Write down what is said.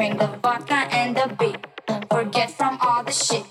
Bring the vodka and the beat. Forget from all the shit.